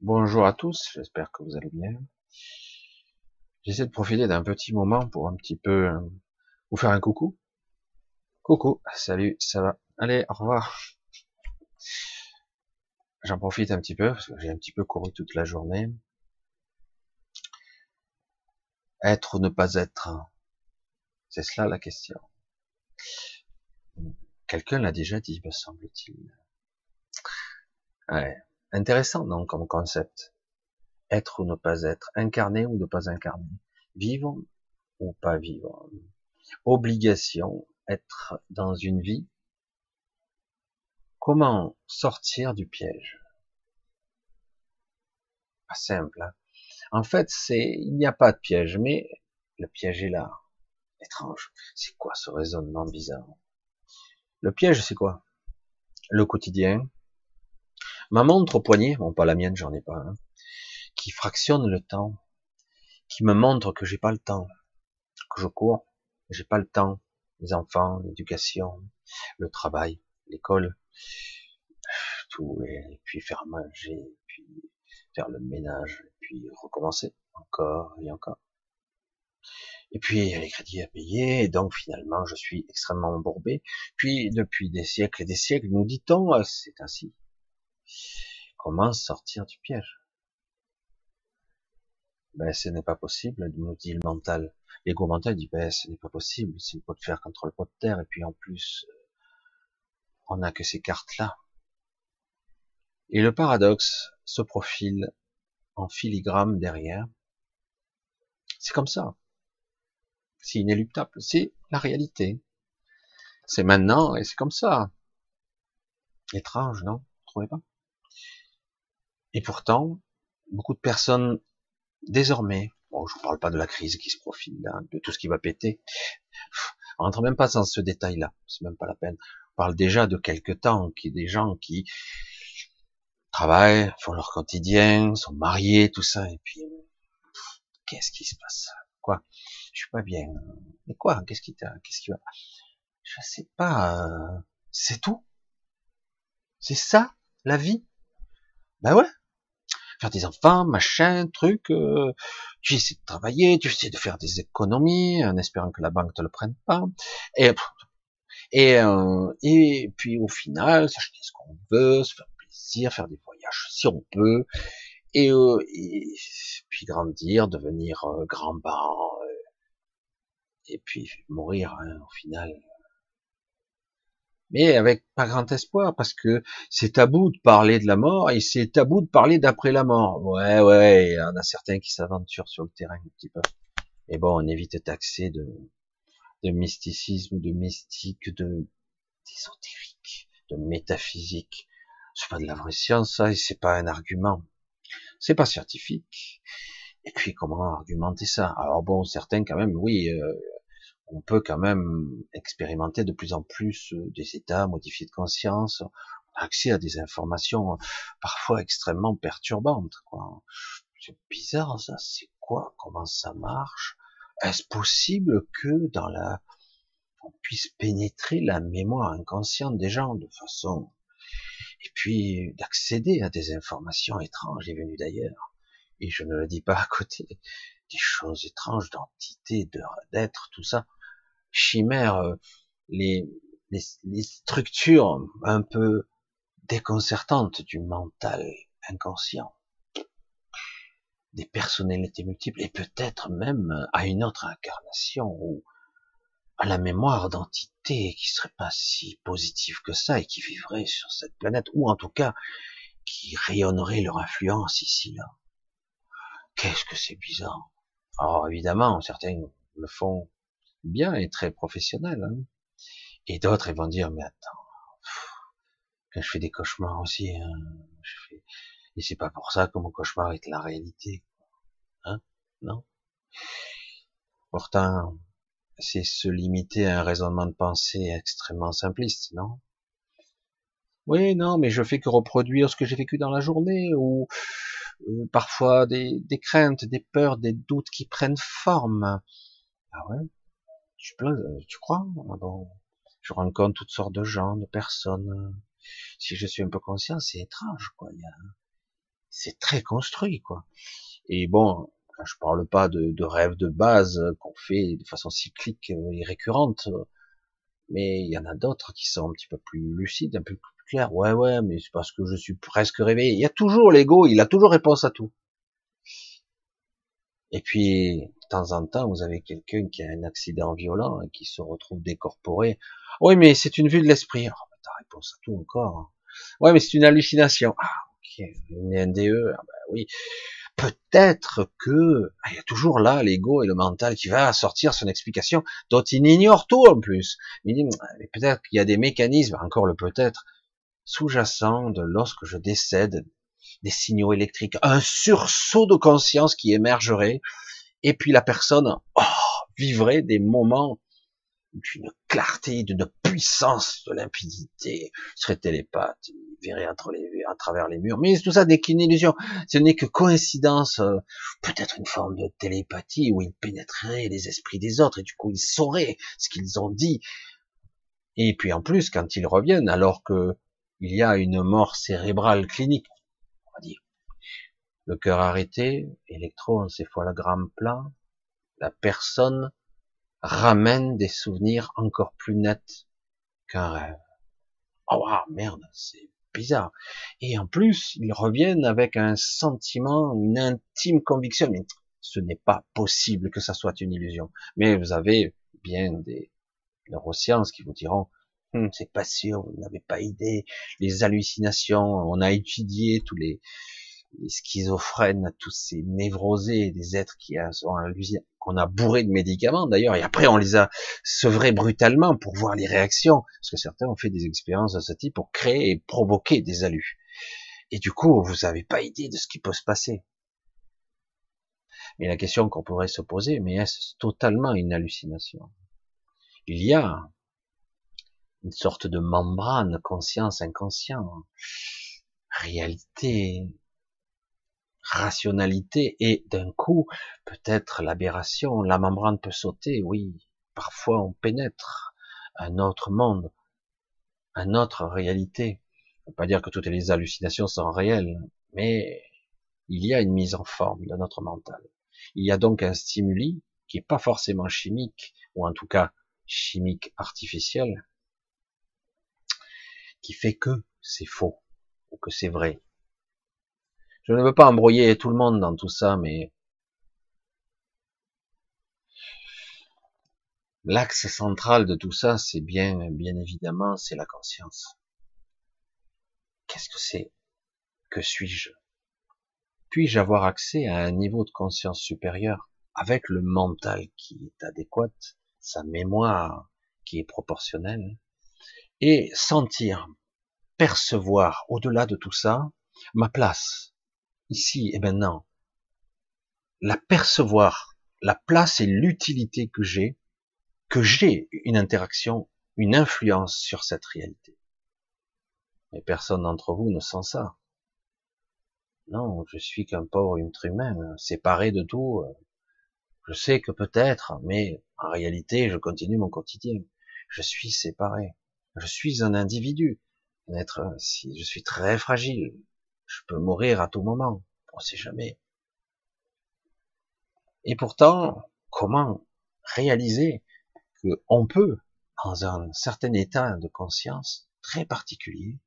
Bonjour à tous, j'espère que vous allez bien. J'essaie de profiter d'un petit moment pour un petit peu euh, vous faire un coucou. Coucou, salut, ça va? Allez, au revoir. J'en profite un petit peu parce que j'ai un petit peu couru toute la journée. Être ou ne pas être, c'est cela la question. Quelqu'un l'a déjà dit, me semble-t-il. Ouais. Intéressant, non, comme concept. Être ou ne pas être, incarner ou ne pas incarner, vivre ou pas vivre. Obligation, être dans une vie. Comment sortir du piège? Pas simple. Hein en fait, c'est il n'y a pas de piège, mais le piège est là. Étrange. C'est quoi ce raisonnement bizarre? Le piège, c'est quoi? Le quotidien. Ma montre au poignet, bon pas la mienne, j'en ai pas, hein, qui fractionne le temps, qui me montre que j'ai pas le temps, que je cours, j'ai pas le temps. Les enfants, l'éducation, le travail, l'école, tout, et puis faire manger, puis faire le ménage, puis recommencer encore et encore. Et puis, les crédits à payer, et donc finalement, je suis extrêmement embourbé. Puis, depuis des siècles et des siècles, nous dit-on, euh, c'est ainsi. Comment sortir du piège Ben, ce n'est pas possible, nous dit le mental. L'ego mental dit, ben, ce n'est pas possible, c'est le pot de fer contre le pot de terre, et puis en plus, euh, on n'a que ces cartes-là. Et le paradoxe se profile en filigrane derrière. C'est comme ça c'est inéluctable, c'est la réalité. C'est maintenant et c'est comme ça. Étrange, non? Vous trouvez pas? Et pourtant, beaucoup de personnes, désormais, bon, je ne parle pas de la crise qui se profile, là, de tout ce qui va péter, on rentre même pas dans ce détail-là, c'est même pas la peine. On parle déjà de quelques temps, qui des gens qui travaillent, font leur quotidien, sont mariés, tout ça, et puis qu'est-ce qui se passe? Quoi? Je suis pas bien. Mais quoi? Qu'est-ce qui t'a Qu'est-ce qui va? Je sais pas. Euh, c'est tout? C'est ça la vie? Ben ouais. Faire des enfants, machin, truc. Euh, tu essaies de travailler, tu essaies de faire des économies, en espérant que la banque te le prenne pas. Et et euh, et puis au final, s'acheter ce qu'on veut, se faire plaisir, faire des voyages si on peut, et, et puis grandir, devenir grand-parent, et puis mourir hein, au final. Mais avec pas grand espoir, parce que c'est tabou de parler de la mort et c'est tabou de parler d'après la mort. Ouais, ouais, il y en a certains qui s'aventurent sur le terrain un petit peu. Mais bon, on évite de taxer de, de mysticisme, de mystique, de d'ésotérique, de métaphysique. C'est pas de la vraie science, ça, et c'est pas un argument. C'est pas scientifique. Et puis, comment argumenter ça? Alors bon, certains quand même, oui, euh, on peut quand même expérimenter de plus en plus euh, des états modifiés de conscience, accès à des informations euh, parfois extrêmement perturbantes. C'est bizarre ça, c'est quoi? Comment ça marche? Est-ce possible que dans la on puisse pénétrer la mémoire inconsciente des gens de façon et puis d'accéder à des informations étranges et venues d'ailleurs. Et je ne le dis pas à côté, des choses étranges d'entité, d'être, tout ça chimères, euh, les, les, les structures un peu déconcertantes du mental inconscient, des personnalités multiples et peut-être même à une autre incarnation ou à la mémoire d'entités qui seraient pas si positives que ça et qui vivraient sur cette planète ou en tout cas qui rayonneraient leur influence ici là. Qu'est-ce que c'est bizarre. Alors évidemment, certains le font bien et très professionnel. Hein. Et d'autres, ils vont dire, mais attends, quand je fais des cauchemars aussi, hein, je fais... et c'est pas pour ça que mon cauchemar est la réalité. Hein non Pourtant, c'est se limiter à un raisonnement de pensée extrêmement simpliste, non Oui, non, mais je fais que reproduire ce que j'ai vécu dans la journée, ou parfois des, des craintes, des peurs, des doutes qui prennent forme. Ah ouais? Tu, euh, tu crois? Bon, Je rencontre toutes sortes de gens, de personnes. Si je suis un peu conscient, c'est étrange, quoi. C'est très construit, quoi. Et bon, je parle pas de, de rêves de base qu'on fait de façon cyclique et récurrente, mais il y en a d'autres qui sont un petit peu plus lucides, un peu plus clairs. Ouais, ouais, mais c'est parce que je suis presque réveillé. Il y a toujours l'ego, il a toujours réponse à tout. Et puis, de temps en temps, vous avez quelqu'un qui a un accident violent et qui se retrouve décorporé. Oui, mais c'est une vue de l'esprit. Oh, ta réponse à tout encore. Ouais, mais c'est une hallucination. Ah, ok, une NDE. Ah, bah, oui. Peut-être que ah, il y a toujours là l'ego et le mental qui va sortir son explication, dont il ignore tout en plus. Il mais peut-être qu'il y a des mécanismes, encore le peut-être, sous-jacents de lorsque je décède, des signaux électriques, un sursaut de conscience qui émergerait, et puis la personne oh, vivrait des moments d'une clarté, d'une puissance, de limpidité, serait télépathe, verrait entre les, à travers les murs. Mais tout ça n'est qu'une illusion. Ce n'est que coïncidence, euh, peut-être une forme de télépathie où il pénétrerait les esprits des autres et du coup il saurait ce qu'ils ont dit. Et puis en plus, quand ils reviennent, alors que il y a une mort cérébrale clinique, le cœur arrêté, électroencéphalogramme plat, la personne ramène des souvenirs encore plus nets qu'un rêve. Oh merde, c'est bizarre. Et en plus, ils reviennent avec un sentiment, une intime conviction. Mais ce n'est pas possible que ça soit une illusion. Mais vous avez bien des neurosciences qui vous diront, c'est pas sûr, vous n'avez pas idée. Les hallucinations, on a étudié tous les, schizophrènes, tous ces névrosés, des êtres qui sont qu'on a bourré de médicaments d'ailleurs, et après on les a sevrés brutalement pour voir les réactions, parce que certains ont fait des expériences de ce type pour créer et provoquer des alus. Et du coup, vous n'avez pas idée de ce qui peut se passer. Mais la question qu'on pourrait se poser, mais est-ce totalement une hallucination? Il y a une sorte de membrane conscience-inconscient, réalité, rationalité et d'un coup, peut-être l'aberration, la membrane peut sauter, oui, parfois on pénètre un autre monde, une autre réalité. Je ne pas dire que toutes les hallucinations sont réelles, mais il y a une mise en forme de notre mental. Il y a donc un stimuli qui n'est pas forcément chimique, ou en tout cas chimique artificiel, qui fait que c'est faux, ou que c'est vrai. Je ne veux pas embrouiller tout le monde dans tout ça, mais l'axe central de tout ça, c'est bien, bien évidemment, c'est la conscience. Qu'est-ce que c'est Que suis-je? Puis-je avoir accès à un niveau de conscience supérieur avec le mental qui est adéquat, sa mémoire qui est proportionnelle, et sentir, percevoir au-delà de tout ça ma place, ici et maintenant, la percevoir, la place et l'utilité que j'ai, que j'ai une interaction, une influence sur cette réalité. Mais personne d'entre vous ne sent ça. Non, je suis qu'un pauvre humain, séparé de tout. Je sais que peut-être, mais en réalité, je continue mon quotidien. Je suis séparé. Je suis un individu. Un être, si je suis très fragile, je peux mourir à tout moment. On sait jamais. Et pourtant, comment réaliser que on peut, dans un certain état de conscience très particulier,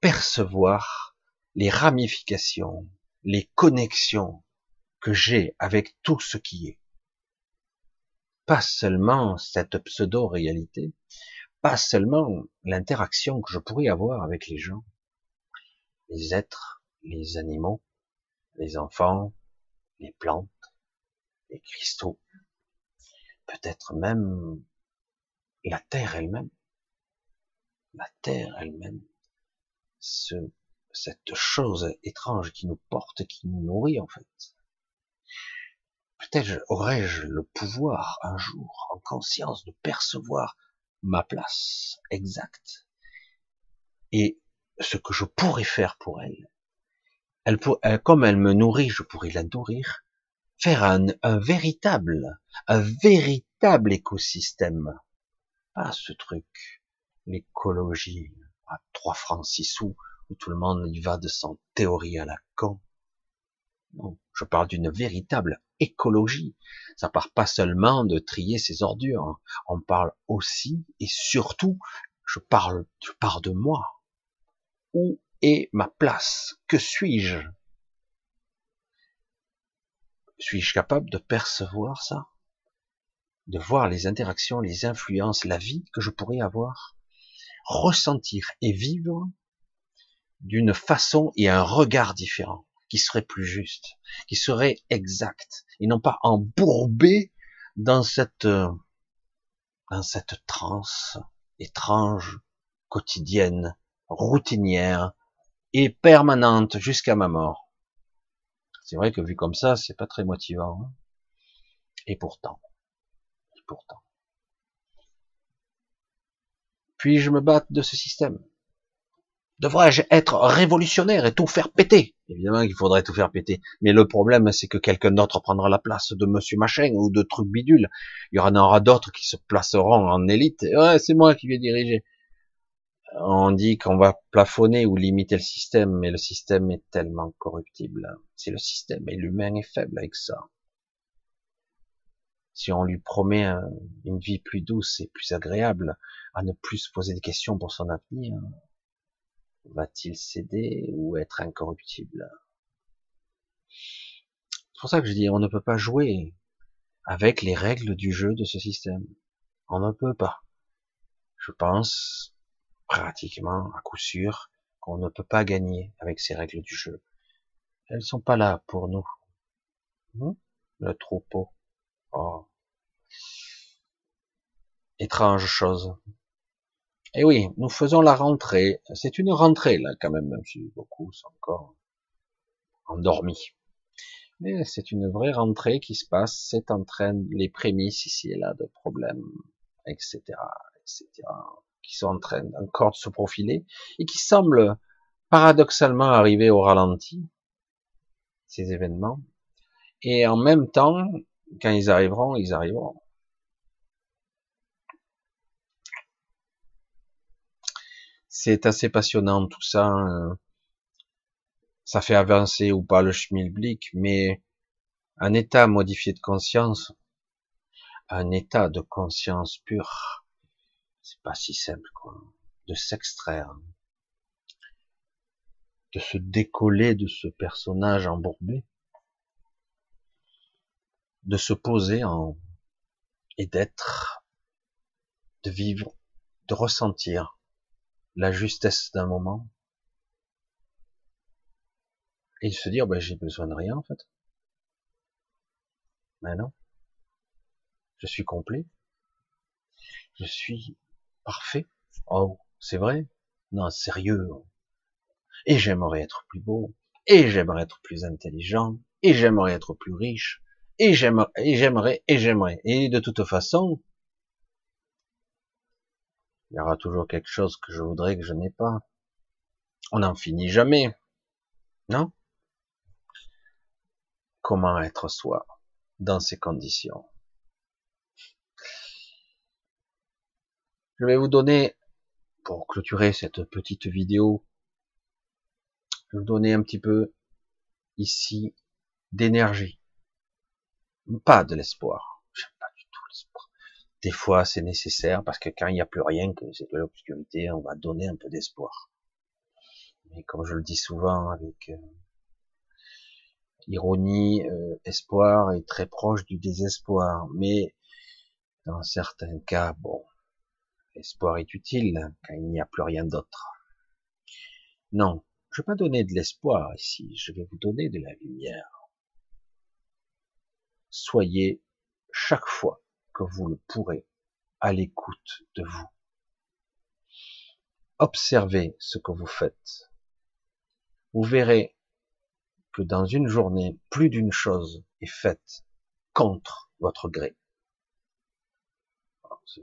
percevoir les ramifications, les connexions que j'ai avec tout ce qui est? Pas seulement cette pseudo-réalité, pas seulement l'interaction que je pourrais avoir avec les gens, les êtres, les animaux, les enfants, les plantes, les cristaux, peut-être même la terre elle-même, la terre elle-même, ce, cette chose étrange qui nous porte, qui nous nourrit en fait. Peut-être aurais-je le pouvoir un jour, en conscience, de percevoir ma place exacte et ce que je pourrais faire pour elle. Elle, comme elle me nourrit, je pourrais la nourrir, faire un, véritable, un véritable écosystème. Pas ce truc, l'écologie à trois francs six sous, où tout le monde y va de son théorie à la con. Je parle d'une véritable écologie. Ça part pas seulement de trier ses ordures. On parle aussi et surtout, je parle, je parle de moi. Où est ma place? Que suis-je? Suis-je capable de percevoir ça? De voir les interactions, les influences, la vie que je pourrais avoir? Ressentir et vivre d'une façon et un regard différent qui serait plus juste, qui serait exact, et non pas embourbé dans cette, dans cette transe étrange, quotidienne, routinière et permanente jusqu'à ma mort. C'est vrai que vu comme ça, c'est pas très motivant. Hein. et pourtant, et pourtant. Puis je me batte de ce système? Devrais-je être révolutionnaire et tout faire péter? Évidemment qu'il faudrait tout faire péter. Mais le problème, c'est que quelqu'un d'autre prendra la place de Monsieur Machin ou de truc bidule. Il y en aura d'autres qui se placeront en élite. Ouais, c'est moi qui vais diriger. On dit qu'on va plafonner ou limiter le système, mais le système est tellement corruptible. C'est le système et l'humain est faible avec ça. Si on lui promet une vie plus douce et plus agréable, à ne plus se poser des questions pour son avenir, Va-t-il céder ou être incorruptible? C'est pour ça que je dis, on ne peut pas jouer avec les règles du jeu de ce système. On ne peut pas. Je pense pratiquement à coup sûr qu'on ne peut pas gagner avec ces règles du jeu. Elles sont pas là pour nous. Hmm? Le troupeau. Oh. Étrange chose. Et oui, nous faisons la rentrée. C'est une rentrée là quand même, même si beaucoup sont encore endormis. Mais c'est une vraie rentrée qui se passe. C'est en train les prémices ici et là de problèmes, etc., etc., qui sont en train encore de se profiler et qui semblent paradoxalement arriver au ralenti ces événements. Et en même temps, quand ils arriveront, ils arriveront. C'est assez passionnant tout ça. Hein. Ça fait avancer ou pas le schmilblick, mais un état modifié de conscience, un état de conscience pure, c'est pas si simple, quoi. De s'extraire, de se décoller de ce personnage embourbé, de se poser en, et d'être, de vivre, de ressentir la justesse d'un moment et se dire ben, j'ai besoin de rien en fait. Mais non, je suis complet, je suis parfait. Oh, c'est vrai Non, sérieux. Et j'aimerais être plus beau, et j'aimerais être plus intelligent, et j'aimerais être plus riche, et j'aimerais, et j'aimerais, et j'aimerais. Et de toute façon, il y aura toujours quelque chose que je voudrais que je n'ai pas. On n'en finit jamais. Non? Comment être soi dans ces conditions? Je vais vous donner, pour clôturer cette petite vidéo, je vais vous donner un petit peu ici d'énergie. Pas de l'espoir des fois, c'est nécessaire parce que quand il n'y a plus rien, que c'est que l'obscurité, on va donner un peu d'espoir. Mais comme je le dis souvent avec euh, ironie, euh, espoir est très proche du désespoir. Mais dans certains cas, bon, l'espoir est utile quand il n'y a plus rien d'autre. Non, je vais pas donner de l'espoir ici, je vais vous donner de la lumière. Soyez chaque fois que vous le pourrez à l'écoute de vous. Observez ce que vous faites. Vous verrez que dans une journée, plus d'une chose est faite contre votre gré.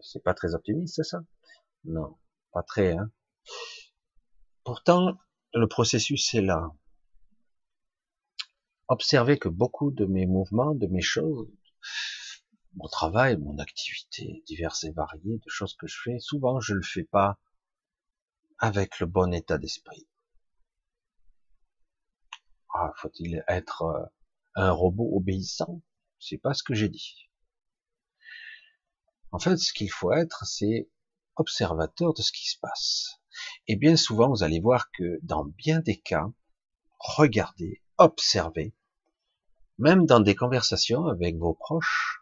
C'est pas très optimiste, ça? Non, pas très. Hein Pourtant, le processus est là. Observez que beaucoup de mes mouvements, de mes choses, mon travail, mon activité diverses et variées, de choses que je fais, souvent je le fais pas avec le bon état d'esprit. Ah, faut-il être euh, un robot obéissant? C'est pas ce que j'ai dit. En fait, ce qu'il faut être, c'est observateur de ce qui se passe. Et bien souvent, vous allez voir que dans bien des cas, regardez, observez, même dans des conversations avec vos proches,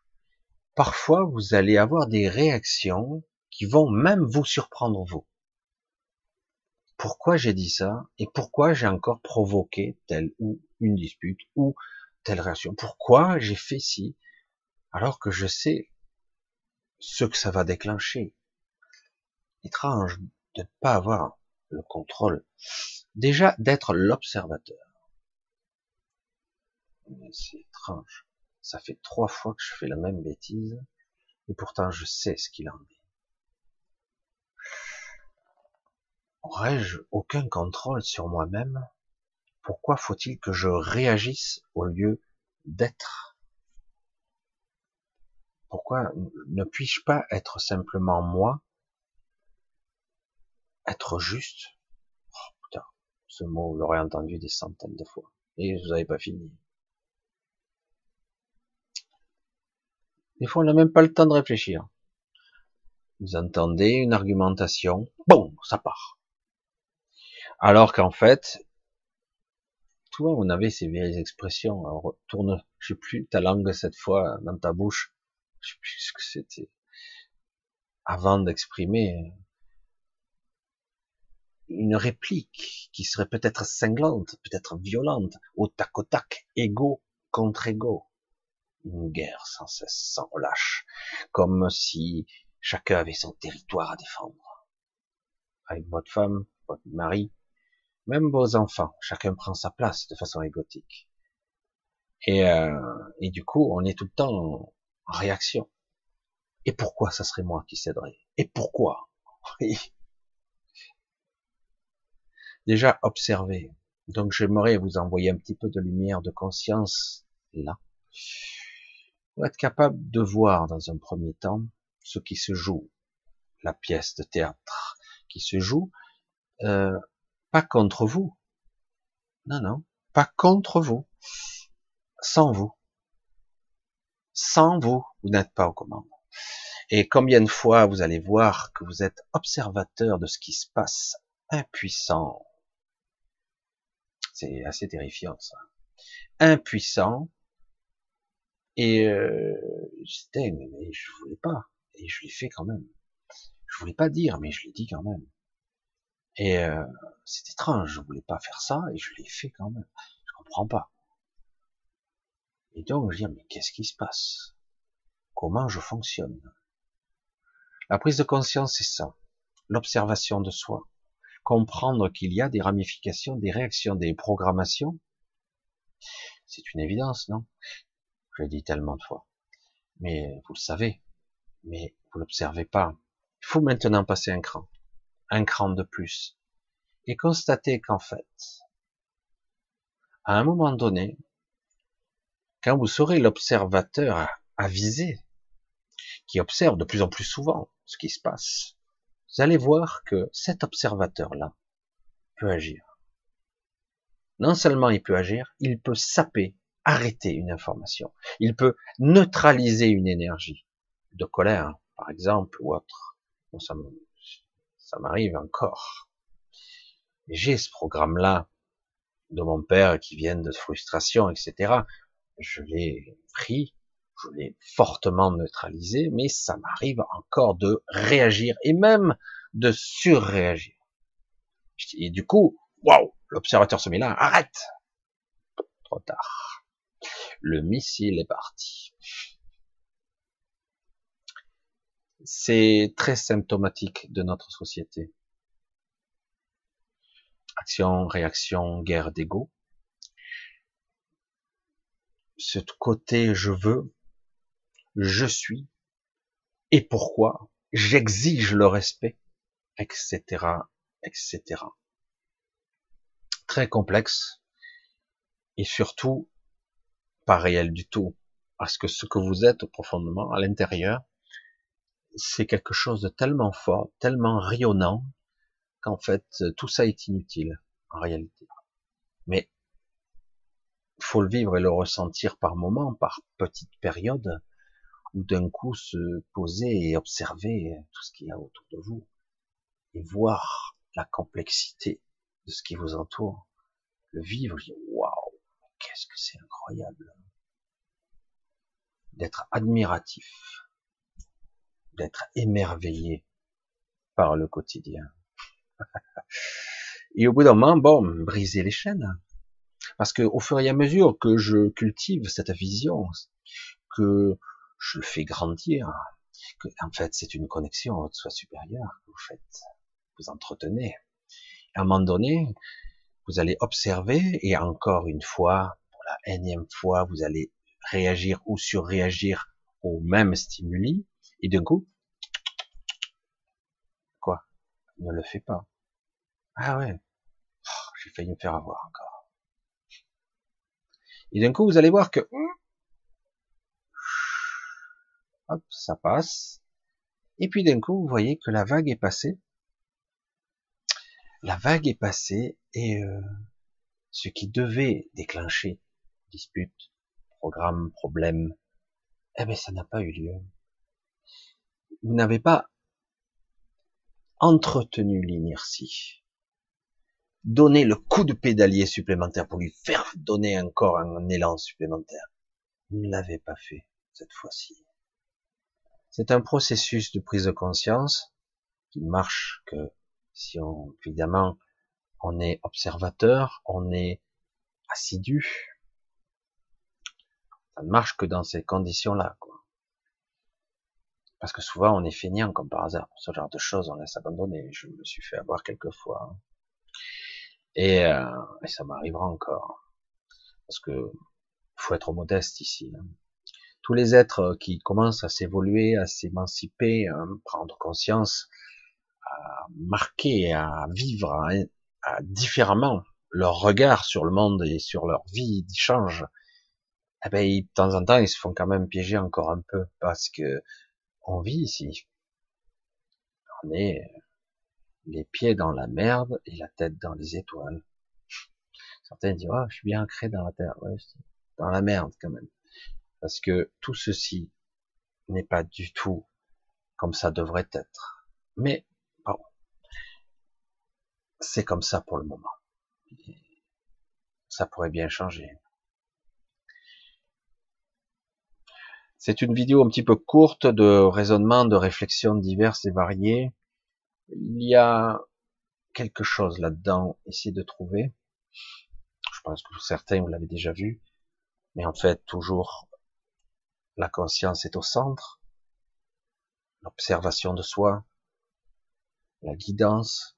parfois vous allez avoir des réactions qui vont même vous surprendre vous. Pourquoi j'ai dit ça et pourquoi j'ai encore provoqué telle ou une dispute ou telle réaction? Pourquoi j'ai fait ci alors que je sais ce que ça va déclencher? Étrange de ne pas avoir le contrôle. Déjà d'être l'observateur. C'est étrange. Ça fait trois fois que je fais la même bêtise, et pourtant je sais ce qu'il en est. Aurais-je aucun contrôle sur moi-même? Pourquoi faut-il que je réagisse au lieu d'être? Pourquoi ne puis-je pas être simplement moi? Être juste? Oh, putain, ce mot, vous l'aurez entendu des centaines de fois. Et vous n'avez pas fini. Des fois, on n'a même pas le temps de réfléchir. Vous entendez une argumentation, bon, ça part. Alors qu'en fait, toi, on avait ces vieilles expressions, tourne, je sais plus, ta langue cette fois dans ta bouche, je sais plus ce que c'était. Avant d'exprimer une réplique qui serait peut-être cinglante, peut-être violente, au tac au tac, égaux contre égaux une guerre sans cesse, sans relâche, comme si chacun avait son territoire à défendre. Avec votre femme, votre mari, même vos enfants, chacun prend sa place de façon égotique. Et, euh, du coup, on est tout le temps en réaction. Et pourquoi ça serait moi qui céderais? Et pourquoi? Déjà, observez. Donc, j'aimerais vous envoyer un petit peu de lumière, de conscience là pour être capable de voir dans un premier temps ce qui se joue, la pièce de théâtre qui se joue, euh, pas contre vous, non, non, pas contre vous, sans vous, sans vous, vous n'êtes pas aux commandes. Et combien de fois vous allez voir que vous êtes observateur de ce qui se passe, impuissant. C'est assez terrifiant ça. Impuissant, et euh, j'étais, mais, mais, je voulais pas. Et je l'ai fait quand même. Je voulais pas dire, mais je l'ai dit quand même. Et euh, c'est étrange, je voulais pas faire ça, et je l'ai fait quand même. Je comprends pas. Et donc, je dis, mais qu'est-ce qui se passe? Comment je fonctionne? La prise de conscience, c'est ça. L'observation de soi. Comprendre qu'il y a des ramifications, des réactions, des programmations. C'est une évidence, non? Je l'ai dit tellement de fois. Mais vous le savez, mais vous l'observez pas. Il faut maintenant passer un cran, un cran de plus, et constater qu'en fait, à un moment donné, quand vous serez l'observateur avisé, qui observe de plus en plus souvent ce qui se passe, vous allez voir que cet observateur-là peut agir. Non seulement il peut agir, il peut saper arrêter une information. Il peut neutraliser une énergie de colère, par exemple, ou autre. ça m'arrive encore. J'ai ce programme-là de mon père qui vient de frustration, etc. Je l'ai pris, je l'ai fortement neutralisé, mais ça m'arrive encore de réagir et même de surréagir. Et du coup, waouh, l'observateur se met là, arrête! Trop tard le missile est parti. C'est très symptomatique de notre société. Action, réaction, guerre d'ego. Ce côté je veux, je suis, et pourquoi, j'exige le respect, etc., etc. Très complexe, et surtout pas réel du tout. Parce que ce que vous êtes profondément à l'intérieur, c'est quelque chose de tellement fort, tellement rayonnant, qu'en fait, tout ça est inutile, en réalité. Mais faut le vivre et le ressentir par moment, par petites périodes, ou d'un coup se poser et observer tout ce qu'il y a autour de vous, et voir la complexité de ce qui vous entoure, le vivre, qu'est-ce que c'est incroyable d'être admiratif, d'être émerveillé par le quotidien. Et au bout d'un moment, bon, briser les chaînes. Parce que au fur et à mesure que je cultive cette vision, que je le fais grandir, que, en fait, c'est une connexion à votre soi supérieur que vous faites, vous entretenez. À un moment donné, vous allez observer, et encore une fois, pour la énième fois, vous allez réagir ou surréagir au même stimuli, et d'un coup, quoi? Ne le fais pas. Ah ouais, oh, j'ai failli me faire avoir encore. Et d'un coup, vous allez voir que, hop, ça passe. Et puis d'un coup, vous voyez que la vague est passée. La vague est passée et euh, ce qui devait déclencher dispute, programme, problème, eh bien, ça n'a pas eu lieu. Vous n'avez pas entretenu l'inertie, donné le coup de pédalier supplémentaire pour lui faire donner encore un élan supplémentaire. Vous ne l'avez pas fait cette fois-ci. C'est un processus de prise de conscience qui marche que si on, évidemment, on est observateur, on est assidu, ça ne marche que dans ces conditions-là, quoi. Parce que souvent, on est feignant, comme par hasard. Ce genre de choses, on laisse abandonner. Je me suis fait avoir quelques fois. Hein. Et, euh, et ça m'arrivera encore. Parce que faut être modeste ici. Hein. Tous les êtres qui commencent à s'évoluer, à s'émanciper, à prendre conscience, marquer, à vivre à, différemment leur regard sur le monde et sur leur vie change eh ben, de temps en temps, ils se font quand même piéger encore un peu parce que on vit ici. On est les pieds dans la merde et la tête dans les étoiles. Certains disent, oh, je suis bien ancré dans la terre. Ouais, dans la merde quand même. Parce que tout ceci n'est pas du tout comme ça devrait être. Mais c'est comme ça pour le moment. Ça pourrait bien changer. C'est une vidéo un petit peu courte de raisonnement, de réflexions diverses et variées. Il y a quelque chose là-dedans, essayez de trouver. Je pense que certains vous l'avez déjà vu, mais en fait toujours la conscience est au centre, l'observation de soi, la guidance,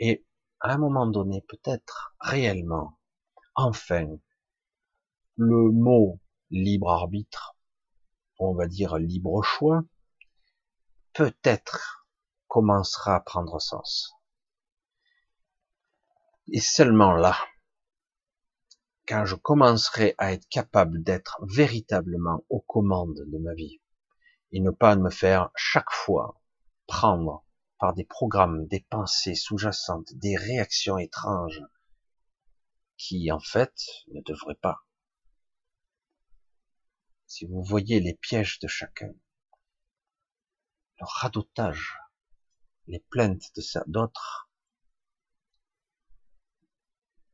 et à un moment donné, peut-être réellement, enfin, le mot libre arbitre on va dire libre choix, peut-être commencera à prendre sens. Et seulement là, quand je commencerai à être capable d'être véritablement aux commandes de ma vie, et ne pas me faire chaque fois prendre par des programmes, des pensées sous-jacentes, des réactions étranges, qui en fait ne devraient pas si vous voyez les pièges de chacun, le radotage, les plaintes de d'autres,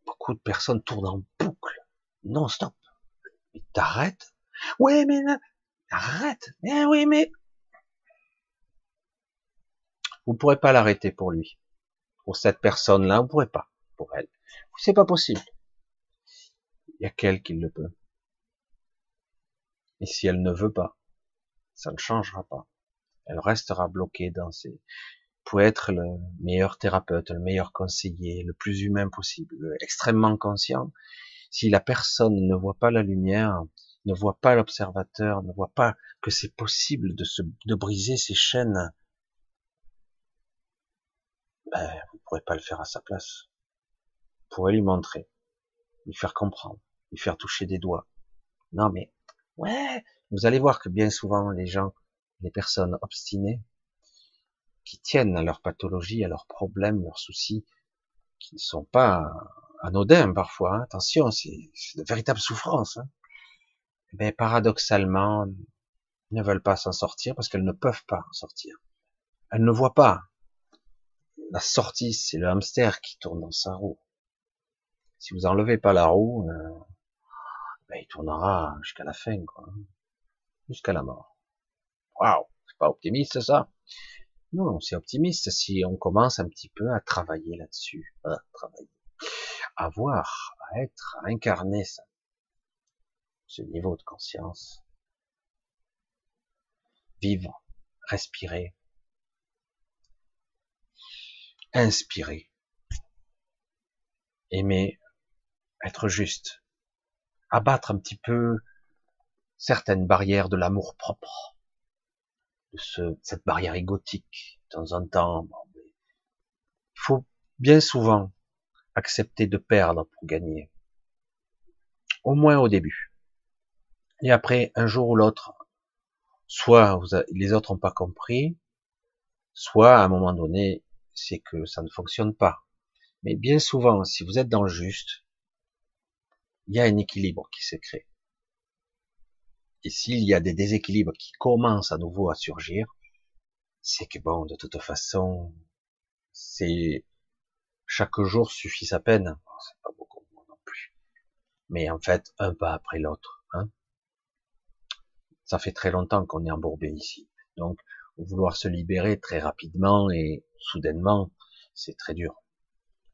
beaucoup de personnes tournent en boucle, non stop. Mais t'arrêtes Oui, mais arrête. Mais oui, mais vous ne pourrez pas l'arrêter pour lui, pour cette personne-là, vous pourrez pas pour elle. C'est pas possible. Il y a qu'elle qui le peut. Et si elle ne veut pas, ça ne changera pas. Elle restera bloquée dans ses... Pour être le meilleur thérapeute, le meilleur conseiller, le plus humain possible, extrêmement conscient, si la personne ne voit pas la lumière, ne voit pas l'observateur, ne voit pas que c'est possible de se, de briser ces chaînes, ben, vous ne pourrez pas le faire à sa place. Vous pourrez lui montrer, lui faire comprendre, lui faire toucher des doigts. Non mais Ouais, vous allez voir que bien souvent les gens, les personnes obstinées, qui tiennent à leur pathologie, à leurs problèmes, leurs soucis, qui ne sont pas anodin parfois, hein. attention, c'est de véritables souffrances. Hein. Mais paradoxalement, ne veulent pas s'en sortir parce qu'elles ne peuvent pas en sortir. Elles ne voient pas. La sortie, c'est le hamster qui tourne dans sa roue. Si vous enlevez pas la roue, euh, ben, il tournera jusqu'à la fin, quoi. Jusqu'à la mort. Waouh, c'est pas optimiste ça? Non, c'est optimiste si on commence un petit peu à travailler là-dessus, à travailler, à voir, à être, à incarner ça, ce niveau de conscience. Vivre, respirer, inspirer, aimer, être juste, abattre un petit peu certaines barrières de l'amour propre, de ce, cette barrière égotique, de temps en temps. il faut bien souvent accepter de perdre pour gagner. Au moins au début. Et après, un jour ou l'autre, soit les autres n'ont pas compris, soit à un moment donné, c'est que ça ne fonctionne pas. Mais bien souvent, si vous êtes dans le juste, il y a un équilibre qui se crée. Et s'il y a des déséquilibres qui commencent à nouveau à surgir, c'est que bon, de toute façon, c'est chaque jour suffit sa peine. c'est pas beaucoup non plus. Mais en fait, un pas après l'autre. Hein. Ça fait très longtemps qu'on est embourbé ici. Donc, vouloir se libérer très rapidement et soudainement, c'est très dur.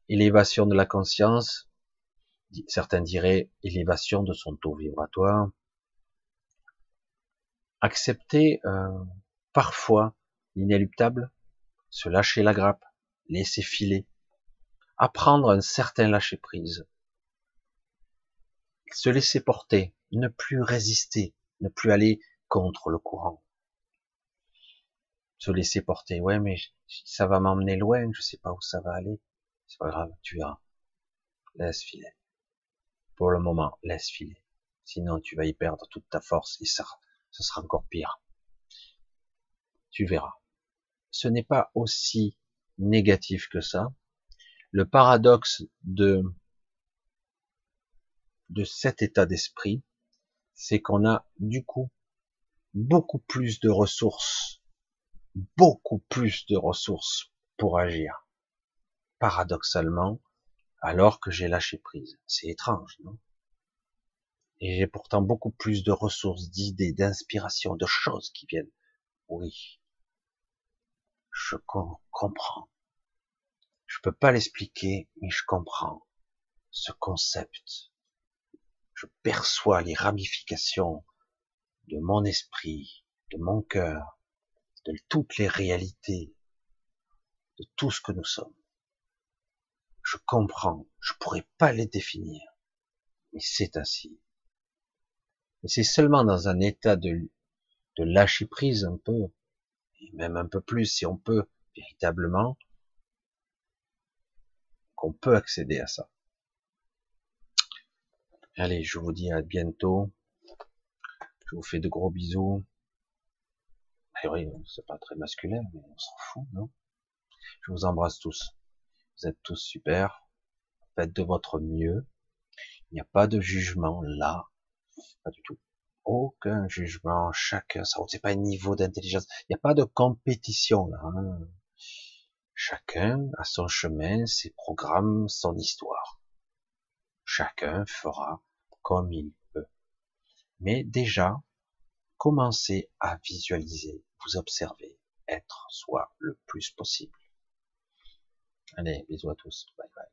Élévation de la conscience, certains diraient élévation de son taux vibratoire. Accepter euh, parfois l'inéluctable, se lâcher la grappe, laisser filer, apprendre un certain lâcher prise, se laisser porter, ne plus résister, ne plus aller contre le courant, se laisser porter. Ouais, mais ça va m'emmener loin, je sais pas où ça va aller. C'est pas grave, tu verras. Laisse filer. Pour le moment, laisse filer. Sinon, tu vas y perdre toute ta force et ça, ça sera encore pire. Tu verras. Ce n'est pas aussi négatif que ça. Le paradoxe de, de cet état d'esprit, c'est qu'on a du coup beaucoup plus de ressources, beaucoup plus de ressources pour agir. Paradoxalement, alors que j'ai lâché prise. C'est étrange, non? Et j'ai pourtant beaucoup plus de ressources, d'idées, d'inspiration, de choses qui viennent. Oui, je comprends. Je peux pas l'expliquer, mais je comprends ce concept. Je perçois les ramifications de mon esprit, de mon cœur, de toutes les réalités, de tout ce que nous sommes je comprends, je pourrais pas les définir, mais c'est ainsi. Et c'est seulement dans un état de, de lâcher prise un peu, et même un peu plus si on peut, véritablement, qu'on peut accéder à ça. Allez, je vous dis à bientôt. Je vous fais de gros bisous. Oui, c'est pas très masculin, mais on s'en fout, non? Je vous embrasse tous. Vous êtes tous super. Faites de votre mieux. Il n'y a pas de jugement là. Pas du tout. Aucun jugement. Chacun, ça, c'est pas un niveau d'intelligence. Il n'y a pas de compétition là. Hein. Chacun a son chemin, ses programmes, son histoire. Chacun fera comme il peut. Mais déjà, commencez à visualiser, vous observer, être soi le plus possible. Allez, bisous à tous. Bye bye.